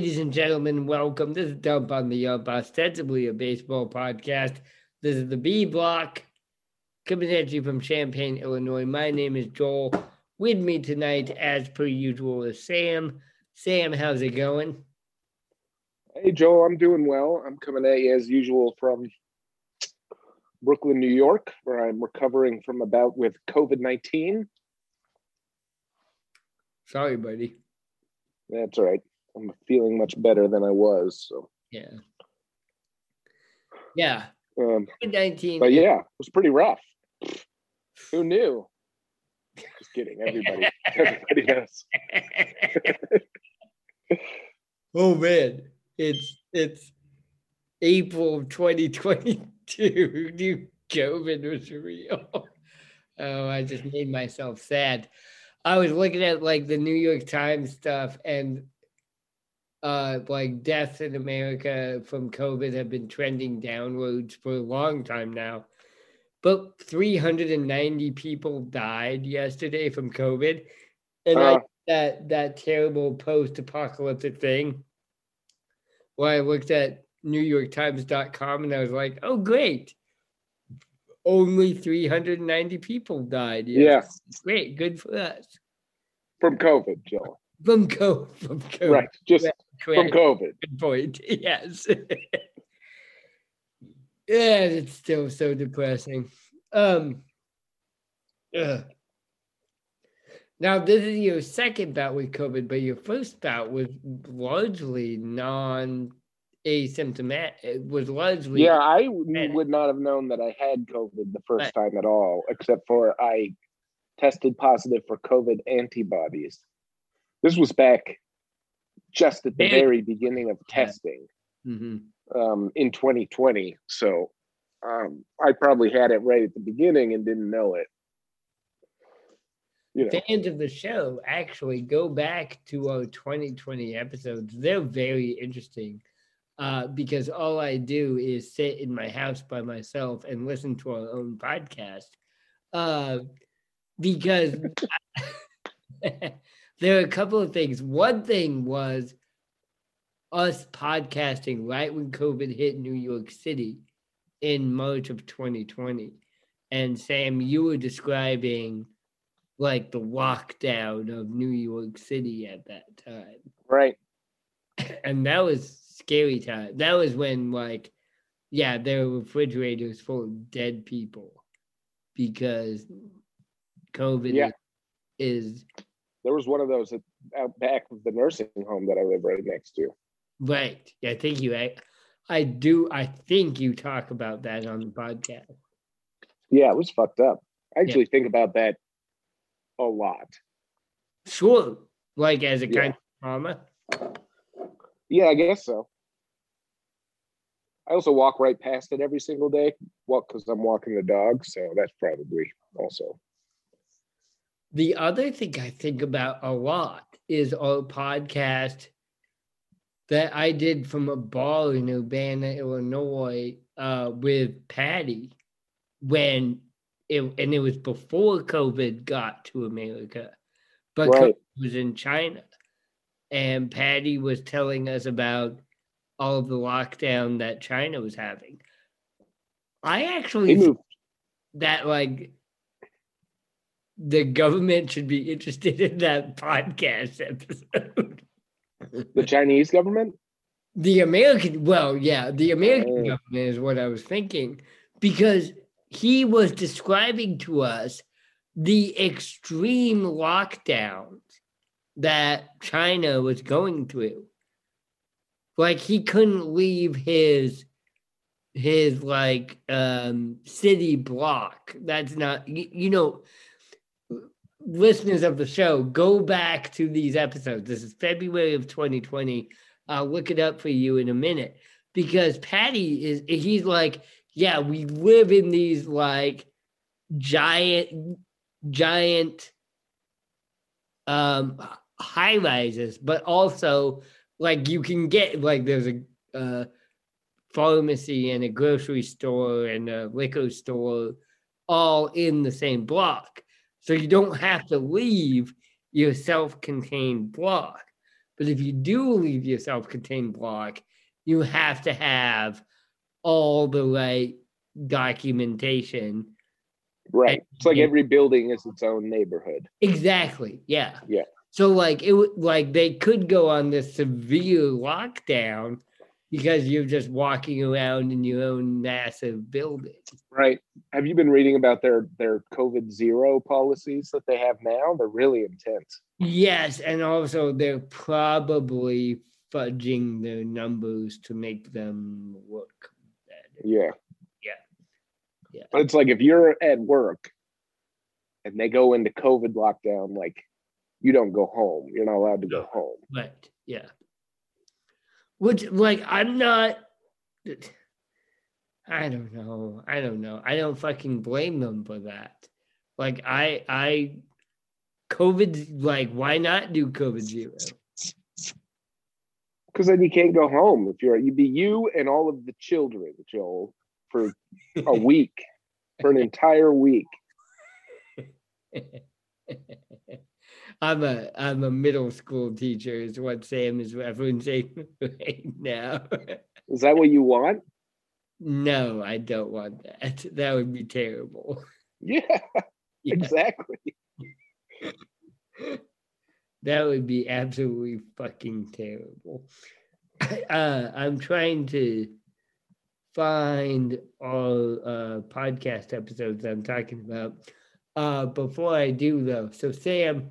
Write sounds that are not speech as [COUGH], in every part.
Ladies and gentlemen, welcome. This is Dump on the Up, ostensibly a baseball podcast. This is the B Block, coming at you from Champaign, Illinois. My name is Joel. With me tonight, as per usual, is Sam. Sam, how's it going? Hey, Joel, I'm doing well. I'm coming at you as usual from Brooklyn, New York, where I'm recovering from a bout with COVID 19. Sorry, buddy. That's all right. I'm feeling much better than I was. So, Yeah. Yeah. um, 19. but yeah, it was pretty rough. Who knew? Just kidding. Everybody, [LAUGHS] everybody knows. [LAUGHS] oh man, it's it's April of 2022. [LAUGHS] Who knew COVID was real? Oh, I just made myself sad. I was looking at like the New York Times stuff and uh like deaths in America from COVID have been trending downwards for a long time now. But 390 people died yesterday from COVID. And I Uh. that that terrible post-apocalyptic thing where I looked at NewYorkTimes.com and I was like, oh great. Only 390 people died. Yeah. Great, good for us. From COVID, Joel. From COVID. From COVID. Right. Just from. COVID. Good point. [LAUGHS] Yes. yeah, it's still so depressing. Um ugh. now this is your second bout with COVID, but your first bout was largely non asymptomatic. It was largely Yeah, I would not have known that I had COVID the first Right. time at all, except for I tested positive for COVID antibodies. This was back just at the Very- very beginning of Yeah. testing Mhm. um, in 2020. So um, I probably had it right at the beginning and didn't know it. You know, fans of the show actually go back to our 2020 episodes. They're very interesting uh, because all I do is sit in my house by myself and listen to our own podcast. Uh, because [LAUGHS] there are a couple of things. One thing was us podcasting right when COVID hit New York City in March of 2020. And Sam, you were describing like the lockdown of New York City at that time. right? [LAUGHS] And that was scary time. That was when like yeah, there were refrigerators full of dead people because COVID Yeah. is There was one of those at, out back of the nursing home that I live right next to. right. Yeah, I think you I, I do I think you talk about that on the podcast. Yeah, it was fucked up. I actually think about that a lot. Sure. Like as a Yeah. kind of trauma. Yeah, I guess so. I also walk right past it every single day. Well, because I'm walking the dog, so that's probably also. The other thing I think about a lot is a podcast that I did from a bar in Urbana, Illinois, uh, with Patty when it and it was before COVID got to America, but Right. COVID was in China, and Patty was telling us about all of the lockdown that China was having. I actually that like the government should be interested in that podcast episode. [LAUGHS] The Chinese government? the American, well, yeah, the American Oh. government is what I was thinking because he was describing to us the extreme lockdowns that China was going through. Like he couldn't leave his his like um city block. That's not you, you know listeners of the show go back to these episodes. This is February of 2020. I'll look it up for you in a minute because Patty is he's like, yeah, we live in these like giant giant um high rises, but also like you can get like there's a uh pharmacy and a grocery store and a liquor store all in the same block. So you don't have to leave your self contained block. But if you do leave your self contained block, you have to have all the right documentation. Right. It's like every building is its own neighborhood. Exactly. Yeah. Yeah. So like it would like they could go on this severe lockdown because you're just walking around in your own massive building. Right. Have you been reading about their their COVID zero policies that they have now? They're really intense. Yes, and also they're probably fudging their numbers to make them look better. Yeah. Yeah. Yeah. But it's like if you're at work and they go into COVID lockdown, like you don't go home. You're not allowed to go home. Right. Yeah. Which like I'm not I don't know. I don't know. I don't fucking blame them for that. Like I I COVID like why not do COVID zero? Because then you can't go home. If you're you'd be you and all of the children, Joel, for a [LAUGHS] week. For an entire week. [LAUGHS] I'm a I'm a middle school teacher is what Sam is referencing [LAUGHS] right now. Is that what you want? no, I don't want that. That would be terrible. Yeah, [LAUGHS] Yeah, exactly. that would be absolutely fucking terrible. [LAUGHS] Uh, I'm trying to find all uh, podcast episodes I'm talking about. Uh, before I do though, so Sam,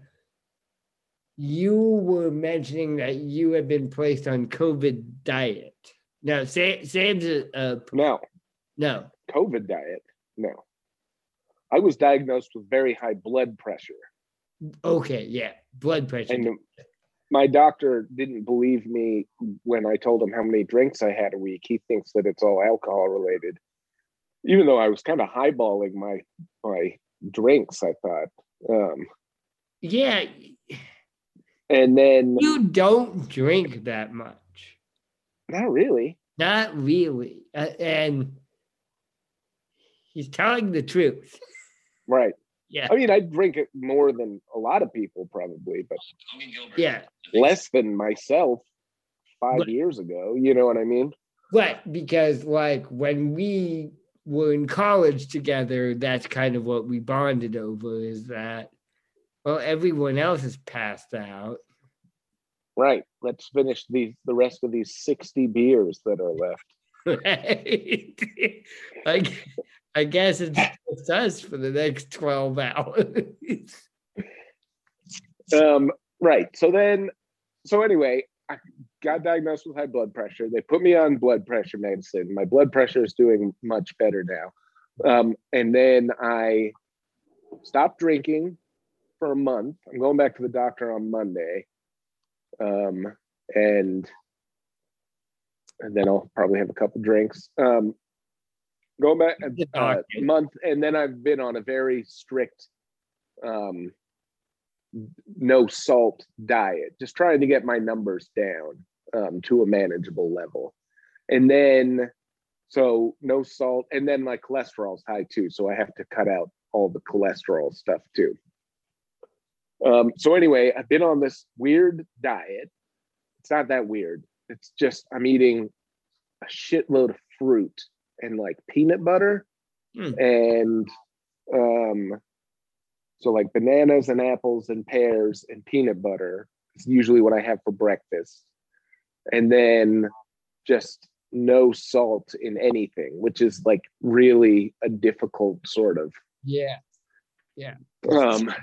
you were mentioning that you had been placed on COVID diet. Now, Sam, Sam's a, a No, no. COVID diet. No. I was diagnosed with very high blood pressure. Okay, yeah, blood pressure. And my doctor didn't believe me when I told him how many drinks I had a week. He thinks that it's all alcohol related. Even though I was kind of highballing my my drinks, I thought. Um, yeah, and then you don't drink that much. not really. Not really. Uh, and he's telling the truth. Right. Yeah. I mean, I drink it more than a lot of people probably, but Yeah. less than myself five But- years ago. You know what I mean? Right. Because, like, when we were in college together, that's kind of what we bonded over is that, well, everyone else is passed out. Right. Let's finish these the rest of these 60 beers that are left. Right. [LAUGHS] I, I guess it's just us for the next 12 hours. [LAUGHS] Um, right. So then, so anyway, I got diagnosed with high blood pressure. They put me on blood pressure medicine. My blood pressure is doing much better now. Um, and then I stopped drinking for a month. I'm going back to the doctor on Monday. Um, and and then I'll probably have a couple drinks. Um, going back a doctor. month, and then I've been on a very strict um, no salt diet, just trying to get my numbers down um, to a manageable level. And then, so no salt, and then my cholesterol's high too, so I have to cut out all the cholesterol stuff too. Um, so anyway, I've been on this weird diet. It's not that weird. It's just I'm eating a shitload of fruit and like peanut butter Hmm. and um so like bananas and apples and pears and peanut butter is usually what I have for breakfast. And then just no salt in anything, which is like really a difficult sort of yeah. yeah. um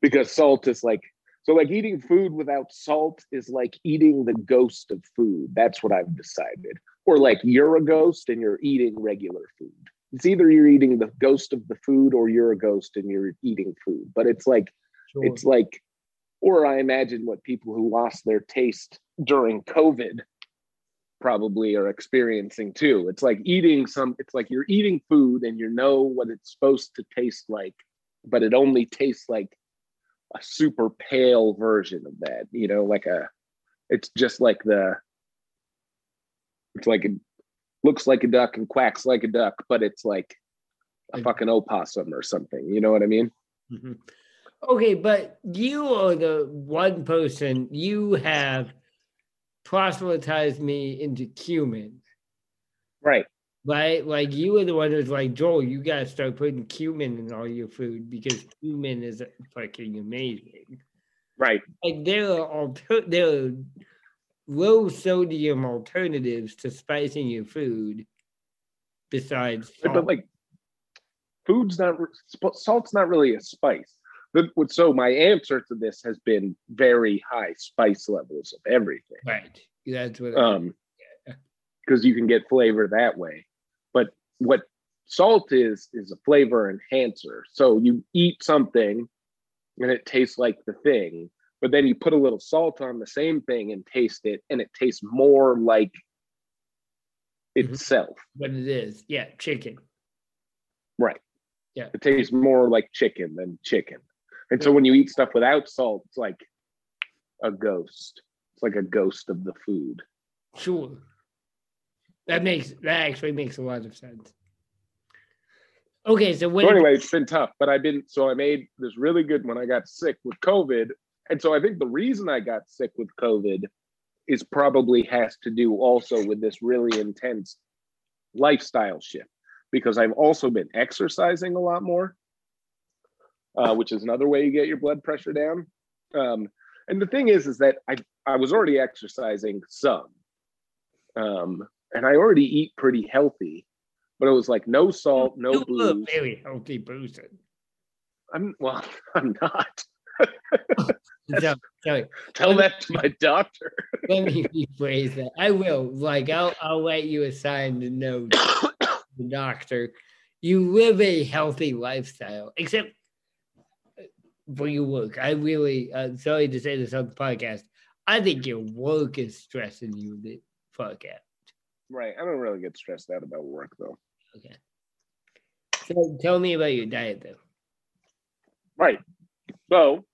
because salt is like so like eating food without salt is like eating the ghost of food. That's what i've decided. Or like you're a ghost and you're eating regular food. It's either you're eating the ghost of the food or you're a ghost and you're eating food. But it's like Sure. it's like or i imagine what people who lost their taste during covid probably are experiencing too. It's like eating some it's like you're eating food and you know what it's supposed to taste like but it only tastes like a super pale version of that you know like a it's just like the it's like it looks like a duck and quacks like a duck but it's like a fucking opossum or something. You know what I mean? Mhm. Okay, but you are the one person you have proselytized me into cumin, Right. Right? Like you were the one who's like, Joel, you gotta start putting cumin in all your food because cumin is fucking amazing. Right. Like there are alter- there are low sodium alternatives to spicing your food besides salt. But, like, food's not salt's not really a spice. But so my answer to this has been very high spice levels of everything. right. That's what Um, because you can get flavor that way. What salt is is a flavor enhancer. So you eat something and it tastes like the thing, but then you put a little salt on the same thing and taste it, and it tastes more like Mhm. itself. what it is. Yeah, chicken. Right. Yeah. It tastes more like chicken than chicken. And so when you eat stuff without salt, it's like a ghost. It's like a ghost of the food. Sure. That makes that actually makes a lot of sense. Okay, so So anyway, it's been tough, but I've been so I made this really good when I got sick with COVID. And so I think the reason I got sick with COVID is probably has to do also with this really intense lifestyle shift because I've also been exercising a lot more, uh, which is another way you get your blood pressure down. Um, and the thing is, is that I I was already exercising some, um, and I already eat pretty healthy, but it was like no salt, no you are a booze. very healthy person. I'm well, [LAUGHS] I'm not. [LAUGHS] So, sorry, Tell that to my doctor. [LAUGHS] let me rephrase that. I will. Like, I'll I'll let you assign the note, to the doctor. You live a healthy lifestyle, except uh, for your work. I really, uh, sorry to say this on the podcast. I think your work is stressing you the fuck out. Right. I don't really get stressed out about work though. Okay. So tell me about your diet, though. Right. So,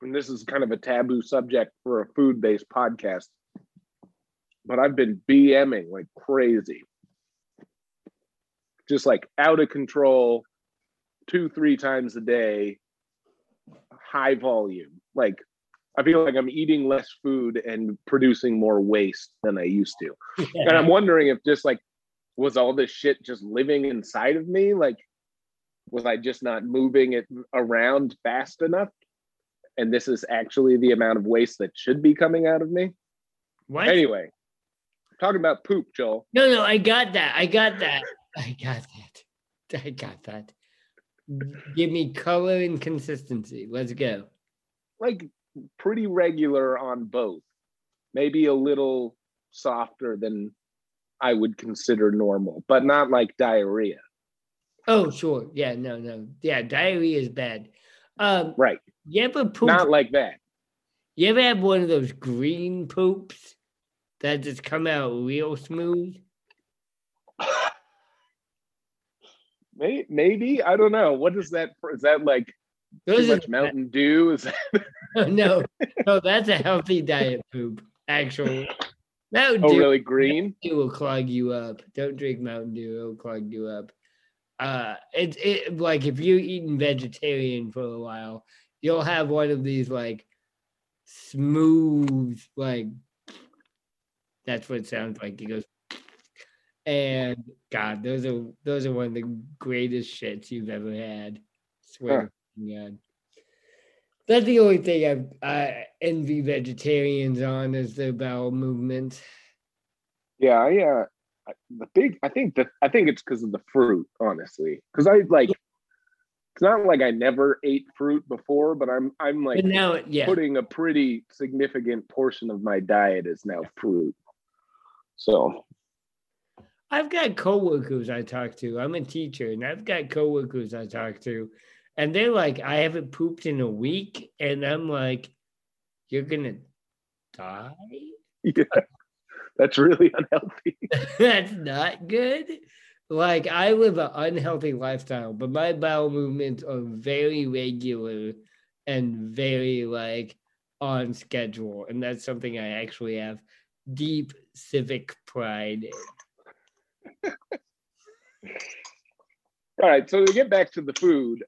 and this is kind of a taboo subject for a food based podcast, but I've been BMing like crazy. Just like out of control, two, three times a day, high volume. Like, I feel like I'm eating less food and producing more waste than I used to. And I'm wondering if just like, was all this shit just living inside of me? Like, was I just not moving it around fast enough? And this is actually the amount of waste that should be coming out of me. What? Anyway, talking about poop, Joel. No, no, I got that. I got that. I got that. I got that. Give me color and consistency. Let's go. Like pretty regular on both. Maybe a little softer than I would consider normal, but not like diarrhea. Oh, sure. Yeah, no, no. Yeah, diarrhea is bad. Um, Right. you ever poop? Not like that. you ever have one of those green poops that just come out real smooth? [LAUGHS] Maybe, maybe I don't know. What is that? For? Is that like too Those are much Mountain Dew? Is that [LAUGHS] [LAUGHS] no, no, that's a healthy diet poop. Actually, Mountain oh Dew, really green? It will clog you up. Don't drink Mountain Dew; it'll clog you up. Uh, it's it like if you're eating vegetarian for a while, you'll have one of these like smooth, like that's what it sounds like. It goes, and God, those are those are one of the greatest shits you've ever had. Swear to God. That's the only thing I I envy vegetarians on is their bowel movement. Yeah, I uh the big I think that I think it's because of the fruit, honestly. Because I like it's not like I never ate fruit before, but I'm I'm like But now, yeah, putting a pretty significant portion of my diet is now fruit. So I've got coworkers I talk to. I'm a teacher, and I've got coworkers I talk to, and they're like, "I haven't pooped in a week," and I'm like, "You're gonna die? [LAUGHS] yeah, that's really unhealthy. [LAUGHS] That's not good." Like I live an unhealthy lifestyle, but my bowel movements are very regular and very like on schedule, and that's something I actually have deep civic pride in. [LAUGHS] All right, so to get back to the food,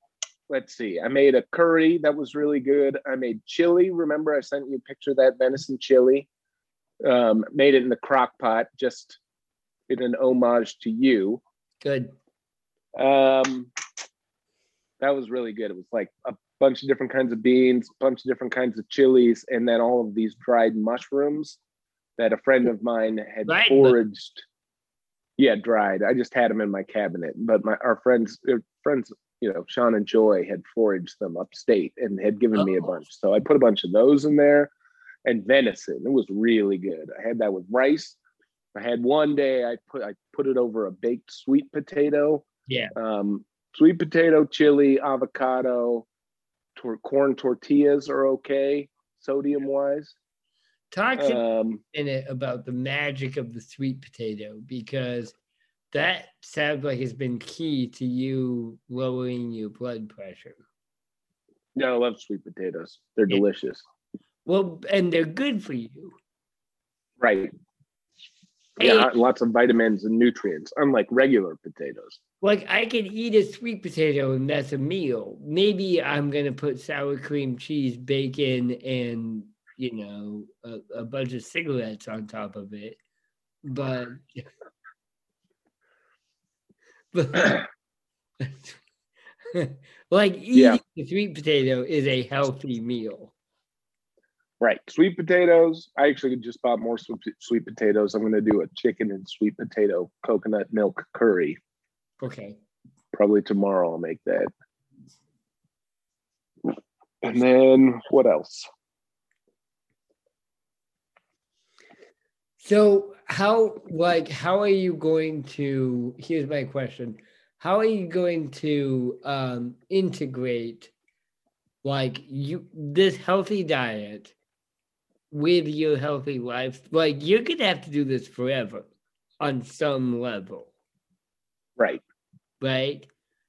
let's see. I made a curry that was really good. I made chili. Remember, I sent you a picture of that venison chili. Um, made it in the crock pot, just in an homage to you. Good. Um, that was really good. It was like a bunch of different kinds of beans, a bunch of different kinds of chilies, and then all of these dried mushrooms that a friend of mine had mu- foraged. Yeah, dried. I just had them in my cabinet, but my our friends, friends, you know, Sean and Joy had foraged them upstate and had given me a Oh. bunch. So I put a bunch of those in there, and venison. It was really good. I had that with rice. I had one day I put I put it over a baked sweet potato Yeah. um, sweet potato, chili, avocado, tor- corn tortillas are okay, sodium wise. Talk Um, in it about the magic of the sweet potato because that sounds like it's been key to you lowering your blood pressure. Yeah, I love sweet potatoes. They're Yeah. delicious. Well, and they're good for you. Right. Yeah, lots of vitamins and nutrients, unlike regular potatoes. like I can eat a sweet potato and that's a meal. Maybe I'm gonna put sour cream cheese, bacon, and you know a, a bunch of cigarettes on top of it. But [LAUGHS] [LAUGHS] like eating Yeah. sweet potato is a healthy meal. Right. Sweet potatoes. I actually just bought more sweet, sweet potatoes. I'm going to do a chicken and sweet potato coconut milk curry. Okay. Probably tomorrow I'll make that. And then what else? So how like how are you going to here's my question. How are you going to um integrate like you this healthy diet with your healthy life? Like you're gonna have to do this forever on some level, Right. right?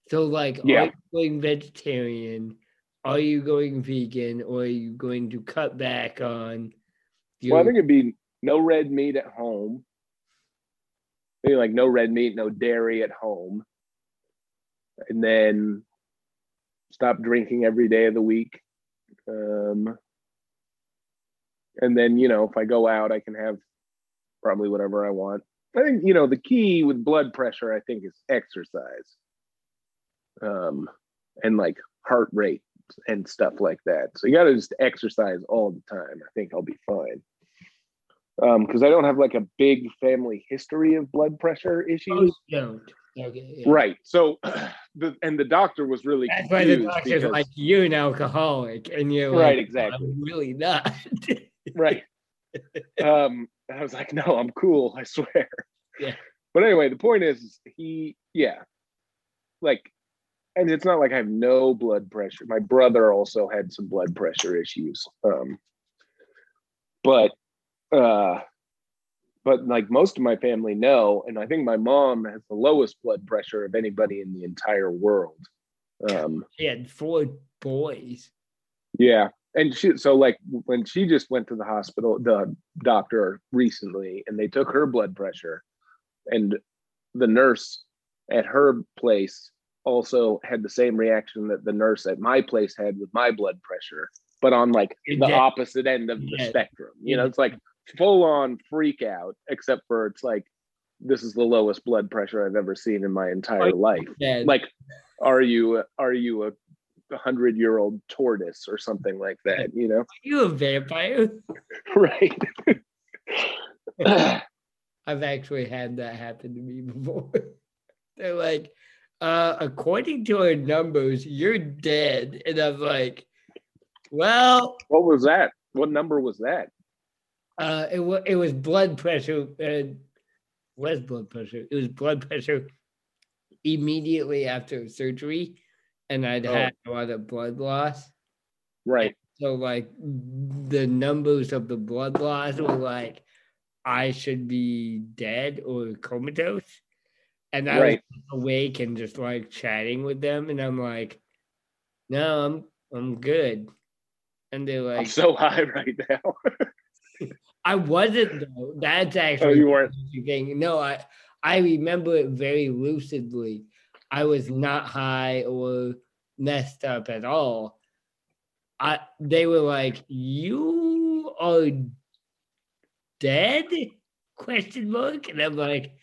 So like Yeah. are you going vegetarian? Are you going vegan or are you going to cut back on Well, I think it'd be no red meat at home. Maybe like no red meat, no dairy at home. And then stop drinking every day of the week. Um, and then, you know, if I go out, I can have probably whatever I want. I think, you know, the key with blood pressure, I think, is exercise um, and like heart rate and stuff like that. So you got to just exercise all the time. I think I'll be fine. Um, because I don't have like a big family history of blood pressure Oh, issues. don't. Okay. yeah. Right. So, [CLEARS THROAT] the and the doctor was really That's why the doctor's because- like, you're an alcoholic. And you're Right, like, exactly. I'm really not. [LAUGHS] right. Um, and I was like, no, I'm cool. I swear. Yeah. But anyway, the point is, he, yeah, like, and it's not like I have no blood pressure. My brother also had some blood pressure issues. Um, but, uh, but like most of my family know, and I think my mom has the lowest blood pressure of anybody in the entire world. Um, he had four boys. Yeah. And she, so like when she just went to the hospital, the doctor recently, and they took her blood pressure, and the nurse at her place also had the same reaction that the nurse at my place had with my blood pressure, but on like the opposite end of the Yeah. spectrum. You know, it's like full on freak out, except for it's like this is the lowest blood pressure I've ever seen in my entire Right. life like are you are you a hundred year old tortoise or something like that you know Are [LAUGHS] you a vampire? [LAUGHS] right [LAUGHS] I've actually had that happen to me before. They're like, uh, according to our numbers, you're dead. And I'm like, well, what was that what number was that uh, it, wa- it was blood pressure. Uh, was blood pressure? It was blood pressure immediately after surgery. And I'd Oh. had a lot of blood loss. right So like the numbers of the blood loss were like I should be dead or comatose. And I Right. was awake and just like chatting with them and I'm like, no, I'm I'm good. And they're i'm like, so [LAUGHS] high right now [LAUGHS] I wasn't though. That's actually oh actually you weren't thing. No, I I remember it very lucidly. I was not high or messed up at all. I they were like, "You are dead?" Question mark, and I'm like,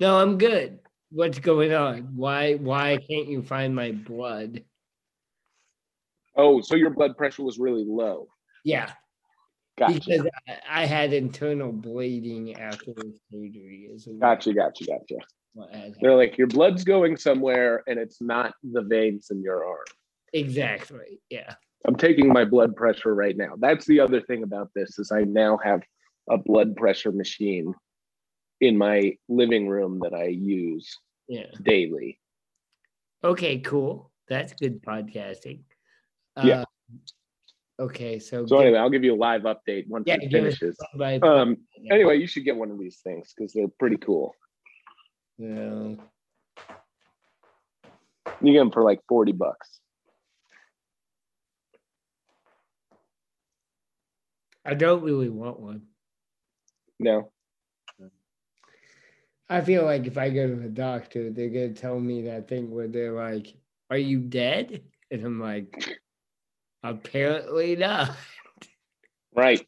"No, I'm good. What's going on? Why why can't you find my blood?" Oh, so your blood pressure was really low. Yeah, Gotcha. because I, I had internal bleeding after the surgery. Is Gotcha, gotcha, gotcha. They're like, your blood's going somewhere and it's not the veins in your arm. Exactly. Yeah. I'm taking my blood pressure right now. That's the other thing about this is I now have a blood pressure machine in my living room that I use Yeah. daily. Okay, cool. That's good podcasting. Yeah. Uh, okay, so, So give- anyway, I'll give you a live update once Yeah, it finishes. Um, anyway, you should get one of these things because they're pretty cool. No. You get them for like 40 bucks. I don't really want one. No. I feel like if I go to the doctor, they're gonna tell me that thing where they're like, "Are you dead?" And I'm like, "Apparently not." Right.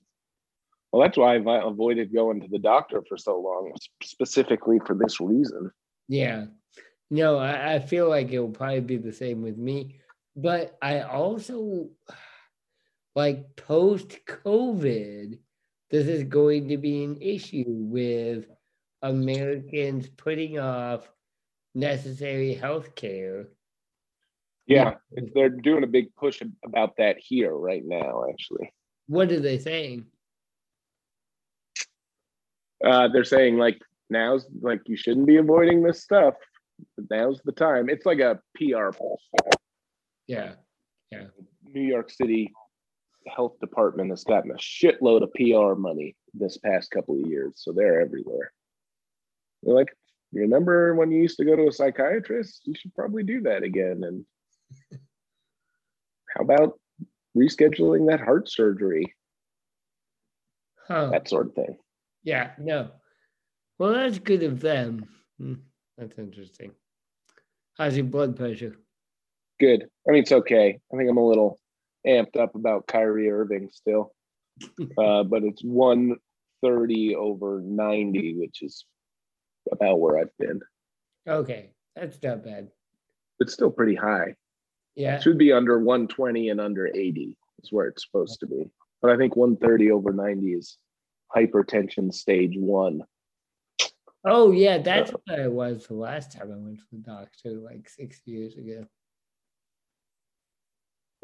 Well, that's why I've uh, avoided going to the doctor for so long, specifically for this reason. Yeah. No, I, I feel like it'll probably be the same with me. But I also like post COVID, this is going to be an issue with Americans putting off necessary health care. Yeah, they're doing a big push about that here right now, actually. What are they saying? Uh, they're saying like now's like you shouldn't be avoiding this stuff. But now's the time. It's like a PR push. Yeah. Yeah. New York City Health Department has gotten a shitload of PR money this past couple of years, so they're everywhere. They're like, remember when you used to go to a psychiatrist? You should probably do that again. And how about rescheduling that heart surgery? Huh. That sort of thing. Yeah, no. Well, that's good of them. Hmm, That's interesting. How's your blood pressure? Good. I mean, it's okay. I think I'm a little amped up about Kyrie Irving still, [LAUGHS] uh, but it's 130 over 90, which is about where I've been. Okay, that's not bad. It's still pretty high. Yeah. It should be under 120 and under 80 is where it's supposed to be. But I think 130 over 90 is hypertension stage one. Oh, yeah, that's what I was the last time I went to the doctor, like six years ago.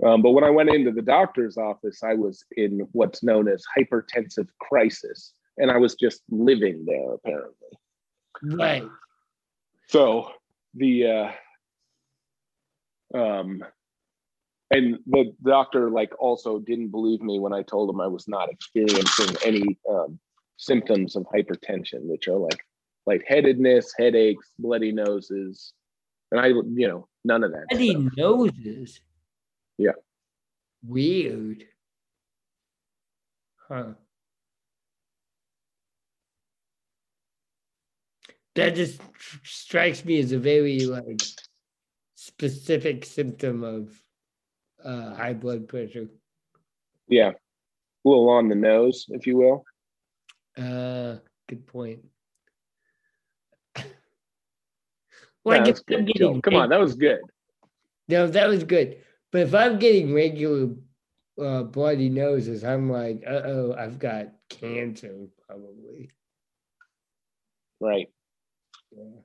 Um, but when I went into the doctor's office, I was in what's known as hypertensive crisis, and I was just living there apparently. Right. So the uh, um, and the doctor like also didn't believe me when I told him I was not experiencing any um, symptoms of hypertension, which are like lightheadedness, headaches, bloody noses, and I, you know, none of that. Bloody stuff. noses. Yeah. Weird. Huh. That just strikes me as a very like specific symptom of uh, high blood pressure. Yeah, a little on the nose, if you will. Uh, good point. [LAUGHS] Like that's I'm good, getting Come on, that was good. No, that was good. But if I'm getting regular uh, bloody noses, I'm like, uh oh, I've got cancer probably. Right. Yeah.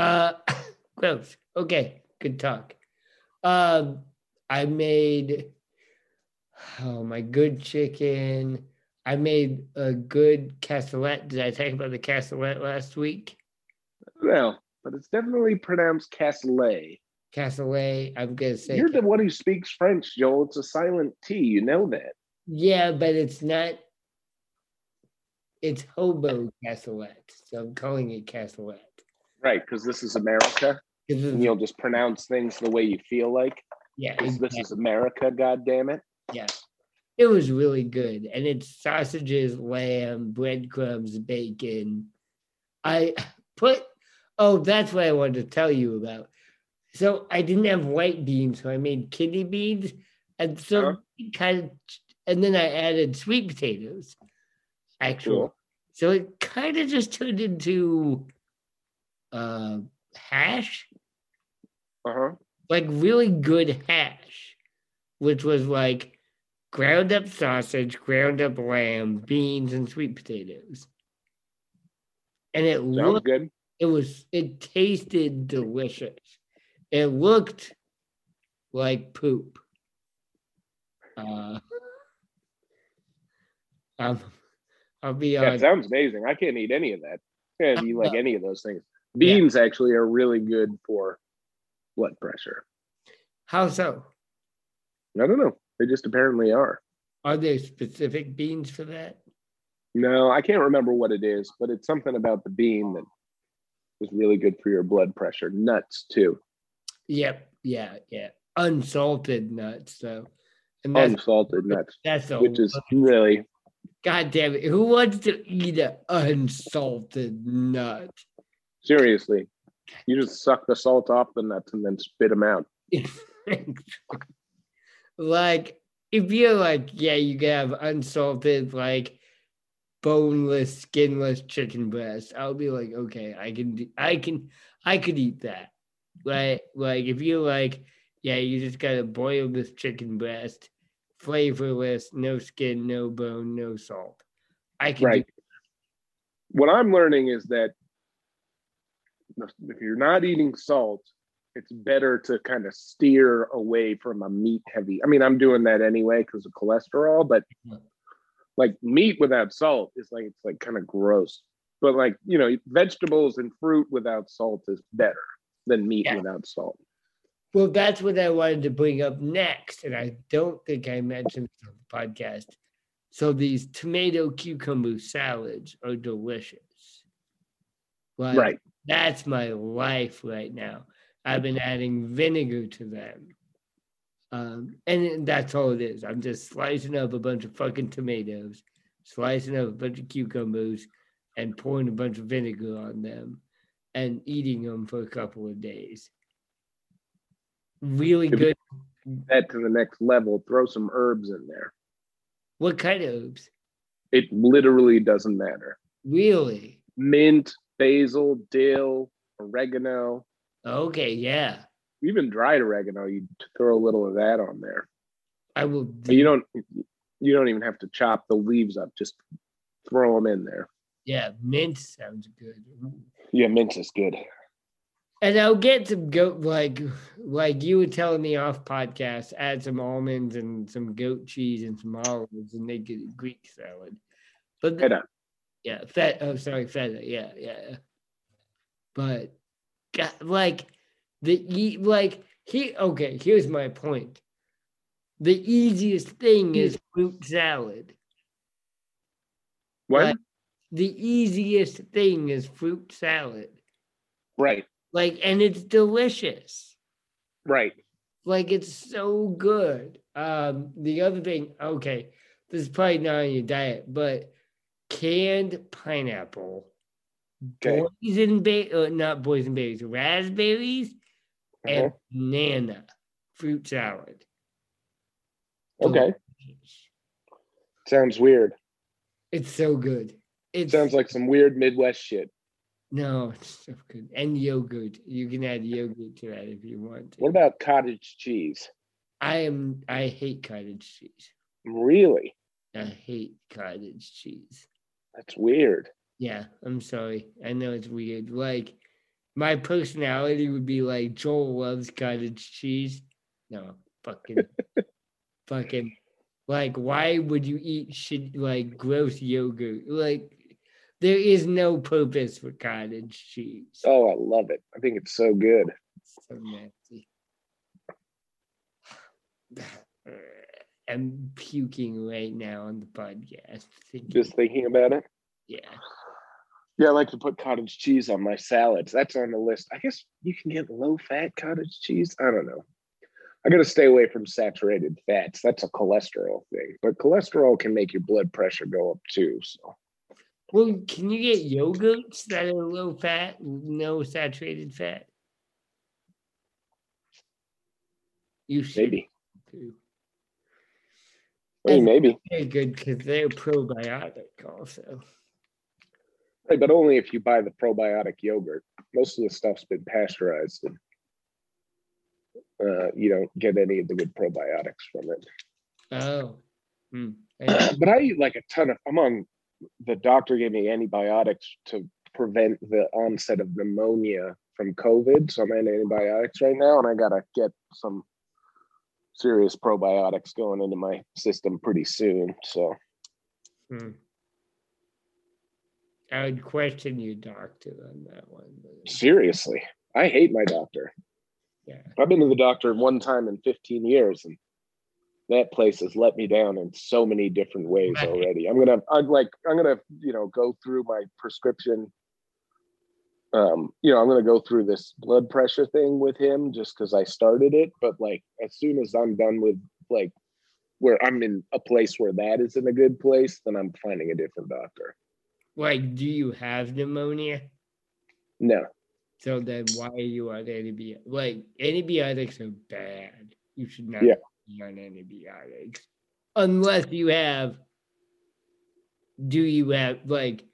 Uh, [COUGHS] gross. Okay, good talk. Um, I made oh my good chicken. I made a good cassoulet. Did I talk about the cassoulet last week? Well, but it's definitely pronounced cassoulet. Cassoulet. I'm gonna say You're the one who speaks French, Joel. It's a silent T. You know that. yeah, but it's not. It's hobo cassoulet, so I'm calling it cassoulet. Right, because this is America, and you'll just pronounce things the way you feel like. yeah, 'cause this exactly. is America, God damn it. Yeah. it was really good. And it's sausages, lamb, breadcrumbs, bacon. I [LAUGHS] put oh, that's what I wanted to tell you about. So I didn't have white beans, so I made kidney beans, and so Uh-huh. kind of, and then I added sweet potatoes. Actual, Cool. so it kind of just turned into uh, hash, Uh-huh. like really good hash, which was like ground up sausage, ground up lamb, beans, and sweet potatoes. And it Sounds looked good. it was it tasted delicious. It looked like poop. Uh, [LAUGHS] um, I'll be That honest. sounds amazing. I can't eat any of that. I can't eat like Uh, any of those things. Beans actually are really good for blood pressure. How so? I don't know. They just apparently are. Are there specific beans for that? No, I can't remember what it is, but it's something about the bean that is really good for your blood pressure. Nuts too. Yep. Yeah. Yeah. Unsalted nuts, though. And that's Unsalted nuts, that's which is really God damn it. Who wants to eat an unsalted nut? Seriously. You just suck the salt off the nuts and then spit them out. [LAUGHS] like if you're like, yeah, you can have unsalted, like boneless, skinless chicken breast. I'll be like, okay, I can, do, I can, I could eat that. Right? Like if you're like, yeah, you just gotta boil this chicken breast, flavorless, no skin, no bone, no salt. I can Right. What I'm learning is that if you're not eating salt, it's better to kind of steer away from a meat heavy. I mean, I'm doing that anyway because of cholesterol, but like meat without salt is like it's like kind of gross. But like, you know, vegetables and fruit without salt is better than meat Yeah. without salt. Well, that's what I wanted to bring up next, and I don't think I mentioned it on the podcast. So these tomato cucumber salads are delicious. Like, Right. That's my life right now. I've been adding vinegar to them. Um, and that's all it is. I'm just slicing up a bunch of fucking tomatoes, slicing up a bunch of cucumbers, and pouring a bunch of vinegar on them and eating them for a couple of days. Really good. That to the next level, throw some herbs in there. What kind of herbs? It literally doesn't matter. Really? Mint, basil, dill, oregano, Okay, yeah. even dried oregano. You throw a little of that on there. I will. But you don't. You don't even have to chop the leaves up. Just throw them in there. Yeah, mint sounds good. Yeah, mint is good. And I'll get some goat like like you were telling me off podcast, add some almonds and some goat cheese and some olives and make a Greek salad. But the-. Yeah, feta. Oh, sorry, feta. Yeah, yeah. But God, like the e like he okay. Here's my point. The easiest thing is fruit salad. What? Like, the easiest thing is fruit salad. Right. Like, and it's delicious. Right. Like, it's so good. Um, the other thing, okay, this is probably not on your diet, but canned pineapple, Okay. boysenberry, uh, not boysenberries, raspberries, and Uh-huh. banana fruit salad. Okay. Sounds weird. It's so good. It Sounds like some weird Midwest shit. no, it's so good. And yogurt. You can add yogurt to that if you want. To. What about cottage cheese? I am. I hate cottage cheese. Really? I hate cottage cheese. That's weird. Yeah, I'm sorry. I know it's weird. Like, my personality would be like Joel loves cottage cheese. No, fucking, [LAUGHS] fucking. Like, why would you eat shit like gross yogurt? Like, there is no purpose for cottage cheese. Oh, I love it. I think it's so good. It's so nasty. [SIGHS] I'm puking right now on the podcast. thinking- Just thinking about it. yeah. Yeah, I like to put cottage cheese on my salads. That's on the list. I guess you can get low fat cottage cheese. I don't know. I got to stay away from saturated fats. That's a cholesterol thing, but cholesterol can make your blood pressure go up too. So Well, can you get yogurts that are low fat, no saturated fat? You should maybe, too. I mean, maybe, They're good because they're probiotic also. Hey, but only if you buy the probiotic yogurt. Most of the stuff's been pasteurized, and uh, you don't get any of the good probiotics from it. Oh. Hmm. [CLEARS THROAT] But I eat like a ton of. I'm on. The doctor gave me antibiotics to prevent the onset of pneumonia from COVID. So I'm on antibiotics right now, and I gotta get some serious probiotics going into my system pretty soon. So hmm. I would question your doctor on that one. seriously, I hate my doctor. Yeah. I've been to the doctor one time in 15 years, and that place has let me down in so many different ways Right. already. I'm gonna, I'm like, I'm gonna, you know, go through my prescription. Um, you know, I'm gonna go through this blood pressure thing with him just because I started it. But like, as soon as I'm done with like where I'm in a place where that is in a good place, then I'm finding a different doctor. Like, do you have pneumonia? No, So then why are you on antibiotics? Like antibiotics are bad. You should not Yeah. be on antibiotics. Unless you have do you have like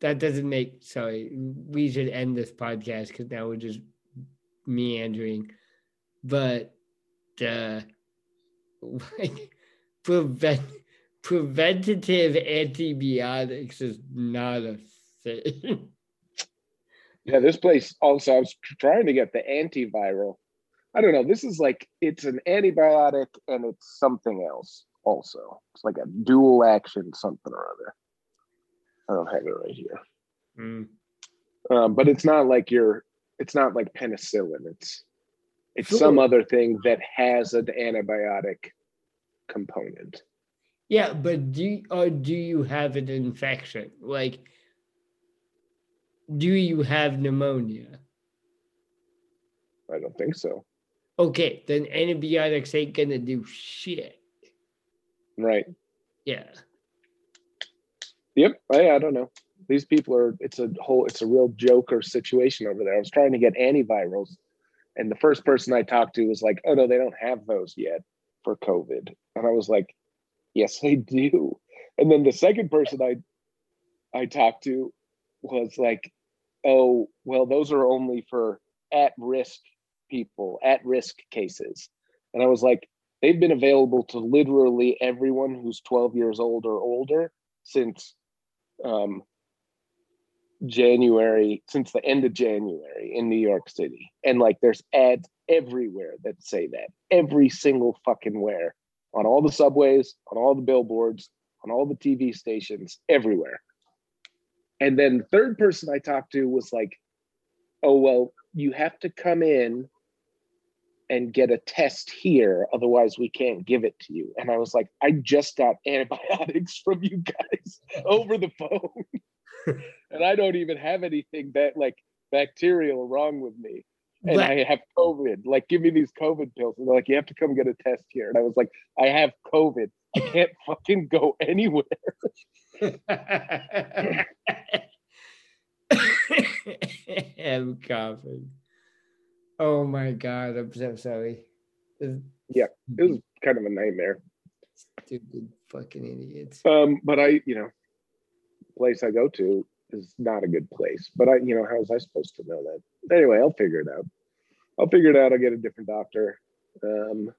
that doesn't make sorry, we should end this podcast because now we're just meandering. But uh like prevent preventative antibiotics is not a thing. [LAUGHS] Yeah, this place also, I was trying to get the antiviral. I don't know. This is like, it's an antibiotic and it's something else also. It's like a dual action something or other. I don't have it right here. Mm. Um, but it's not like your, it's not like penicillin. It's, it's some other thing that has an antibiotic component. Yeah, but do you, or do you have an infection? Like, do you have pneumonia? I don't think so. Okay, then antibiotics ain't gonna do shit. Right. Yeah. Yep. I, I don't know. These people are, it's a whole, it's a real joker situation over there. I was trying to get antivirals, and the first person I talked to was like, oh, no, they don't have those yet for COVID. And I was like, yes, they do. And then the second person I, I talked to was like, oh, well, those are only for at risk people, at risk cases. And I was like, they've been available to literally everyone who's 12 years old or older since um, January, since the end of January in New York City. And like there's ads everywhere that say that, every single fucking where, on all the subways, on all the billboards, on all the TV stations, everywhere. And then the third person I talked to was like, oh, well, you have to come in and get a test here. Otherwise, we can't give it to you. And I was like, I just got antibiotics [LAUGHS] from you guys [LAUGHS] over the phone. [LAUGHS] and I don't even have anything that like bacterial wrong with me. And I have COVID. Like, give me these COVID pills. And they're like, you have to come get a test here. And I was like, I have COVID. I can't fucking go anywhere. I'm coughing. Oh my god, I'm so sorry. Yeah, It was kind of a nightmare. stupid fucking idiots. Um, but I, you know, place I go to is not a good place. But I, you know, how was I supposed to know that? Anyway, I'll figure it out. I'll figure it out. I'll get a different doctor. Um,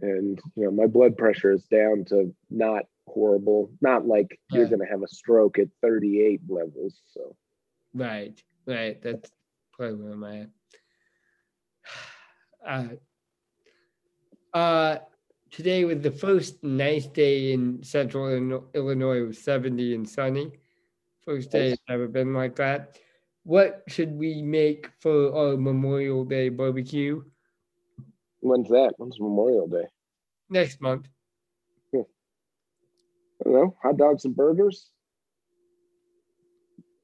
and you know, my blood pressure is down to not horrible. Not like you're gonna have a stroke at 38 levels. So Right, right. That's I'm at. [SIGHS] Uh, uh, today was the first nice day in central Illinois. It was 70 and sunny. First day it's ever been like that. What should we make for our Memorial Day barbecue when's that? When's Memorial Day? next month? I don't know. Hot dogs and burgers.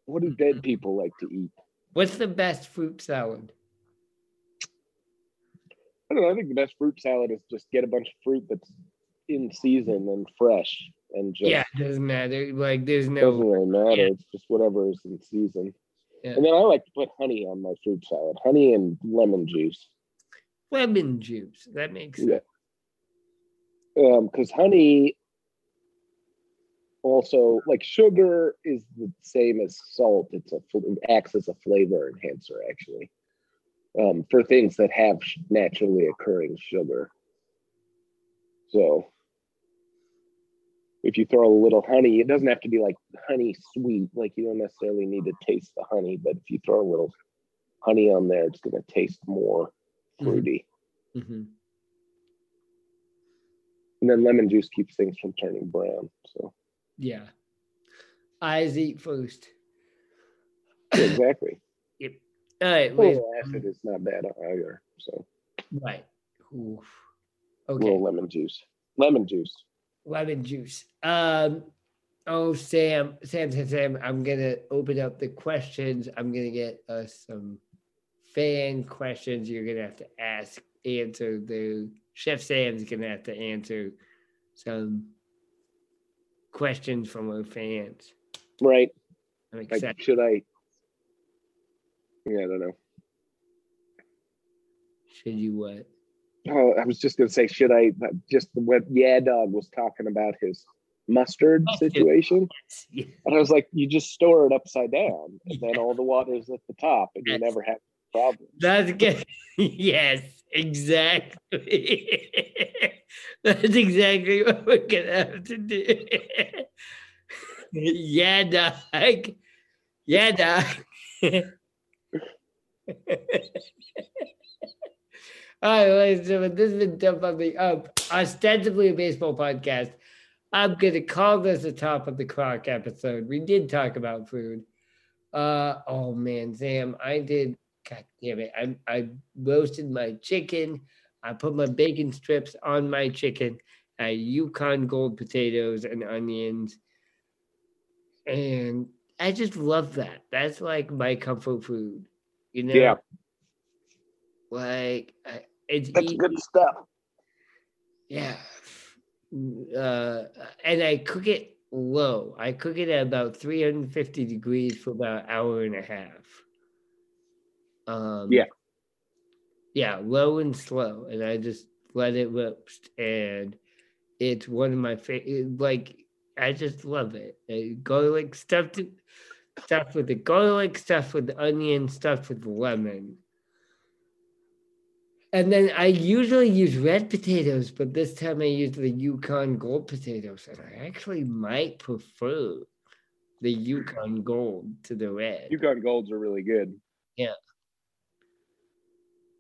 What do dead people like to eat? What's the best fruit salad? I don't know. I think the best fruit salad is just get a bunch of fruit that's in season and fresh, and just Yeah, it doesn't matter. Like there's no doesn't really matter. yeah. It's just whatever is in season. Yeah. And then I like to put honey on my fruit salad, honey and lemon juice. lemon juice. That makes sense. Yeah. Um, because honey also like sugar is the same as salt. It's a it acts as a flavor enhancer actually. Um, for things that have naturally occurring sugar. So if you throw a little honey, it doesn't have to be like honey sweet. Like you don't necessarily need to taste the honey, but if you throw a little honey on there, it's going to taste more Mhm. fruity. Mhm. And then lemon juice keeps things from turning brown. So Yeah. Eyes eat first. exactly. [COUGHS] All right. A little acid is not bad either. So Right. Oof. a Okay. little lemon juice. Lemon juice. lemon juice. Um, oh, Sam, Sam, Sam, Sam, I'm gonna open up the questions. I'm gonna get us some fan questions. You're gonna have to ask, answer. The Chef Sam's gonna have to answer some questions from our fans. Right. I'm Like should I yeah, I don't know. Should you what? Oh, I was just gonna say, should I just what Yeah Dog was talking about his mustard oh, Mustard. situation? Yeah. And I was like, you just store it upside down, and then all the water is at the top, and you never have problems. That's good. [LAUGHS] yes, exactly. [LAUGHS] That's exactly what we're gonna have to do. [LAUGHS] yeah, dog. Yeah, dog. [LAUGHS] All right, ladies and gentlemen, this has been Dump on the Ump, ostensibly a baseball podcast. I'm gonna call this a top of the clock episode. We did talk about food. Uh oh man, Sam, I did God damn it. I I roasted my chicken. I put my bacon strips on my chicken. I Yukon gold potatoes and onions. And I just love that. That's like my comfort food. You know? Yeah, Like I, it's that's easy. good stuff. Yeah. Uh, and I cook it low. I cook it at about 350 degrees for about an hour and a half. Um, Yeah. Yeah, low and slow. And I just let it roast. And it's one of my favorite. Like, I just love it. Uh, garlic stuffed, stuffed with the garlic, stuffed with the onion, stuffed with the lemon. And then I usually use red potatoes, but this time I used the Yukon Gold potatoes, and I actually might prefer the Yukon Gold to the red. Yukon Golds are really good.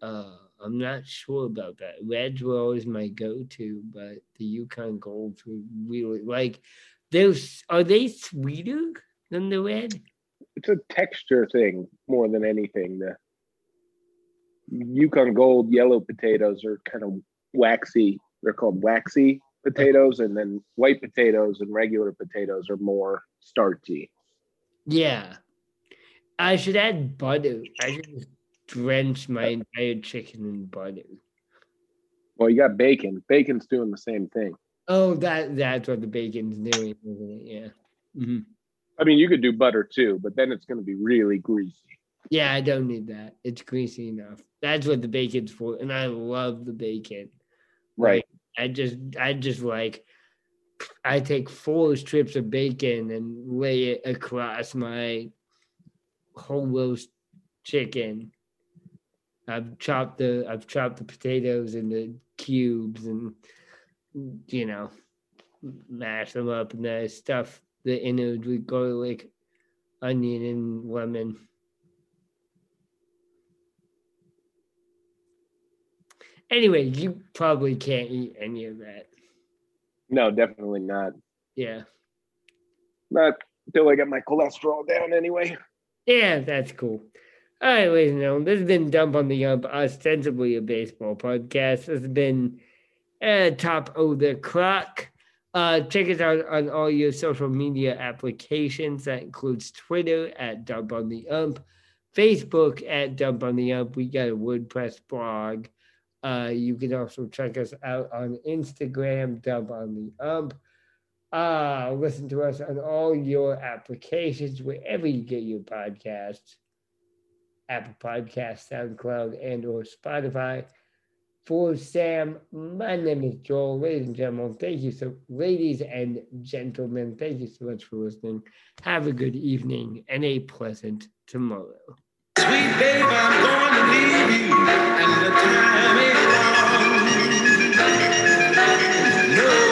Uh, I'm not sure about that. Reds were always my go-to, but the Yukon Golds were really like. Those are they sweeter than the red? It's a texture thing more than anything. The Yukon Gold yellow potatoes are kind of waxy. They're called waxy potatoes, and then white potatoes and regular potatoes are more starchy. Yeah, I should add butter. I should just drench my entire chicken in butter. Well, you got bacon. Bacon's doing the same thing. Oh, that that's what the bacon's doing, isn't it? Yeah. hmm I mean, you could do butter too, but then it's going to be really greasy. Yeah, I don't need that. It's greasy enough. That's what the bacon's for, and I love the bacon. Right. I just, I just like, I take four strips of bacon and lay it across my whole roast chicken. I've chopped the, I've chopped the potatoes into cubes and, you know, mash them up, and then I stuff the innards with garlic, onion, and lemon. Anyway, you probably can't eat any of that. No, definitely not. Yeah. Not until I get my cholesterol down anyway. Yeah, that's cool. All right, ladies and gentlemen, this has been Dump on the Ump, ostensibly a baseball podcast. This has been uh, Top of the Clock. Uh, check us out on all your social media applications. That includes Twitter at Dump on the Ump, Facebook at Dump on the Ump. We got a WordPress blog. Uh, you can also check us out on Instagram, Dump on the Ump. Uh, listen to us on all your applications, wherever you get your podcasts. Apple Podcast, SoundCloud, and or Spotify. For Sam, my name is Joel. Ladies and gentlemen, thank you so ladies and gentlemen, thank you so much for listening. Have a good evening and a pleasant tomorrow. Sweet I'm going to leave you, and the time is wrong. No.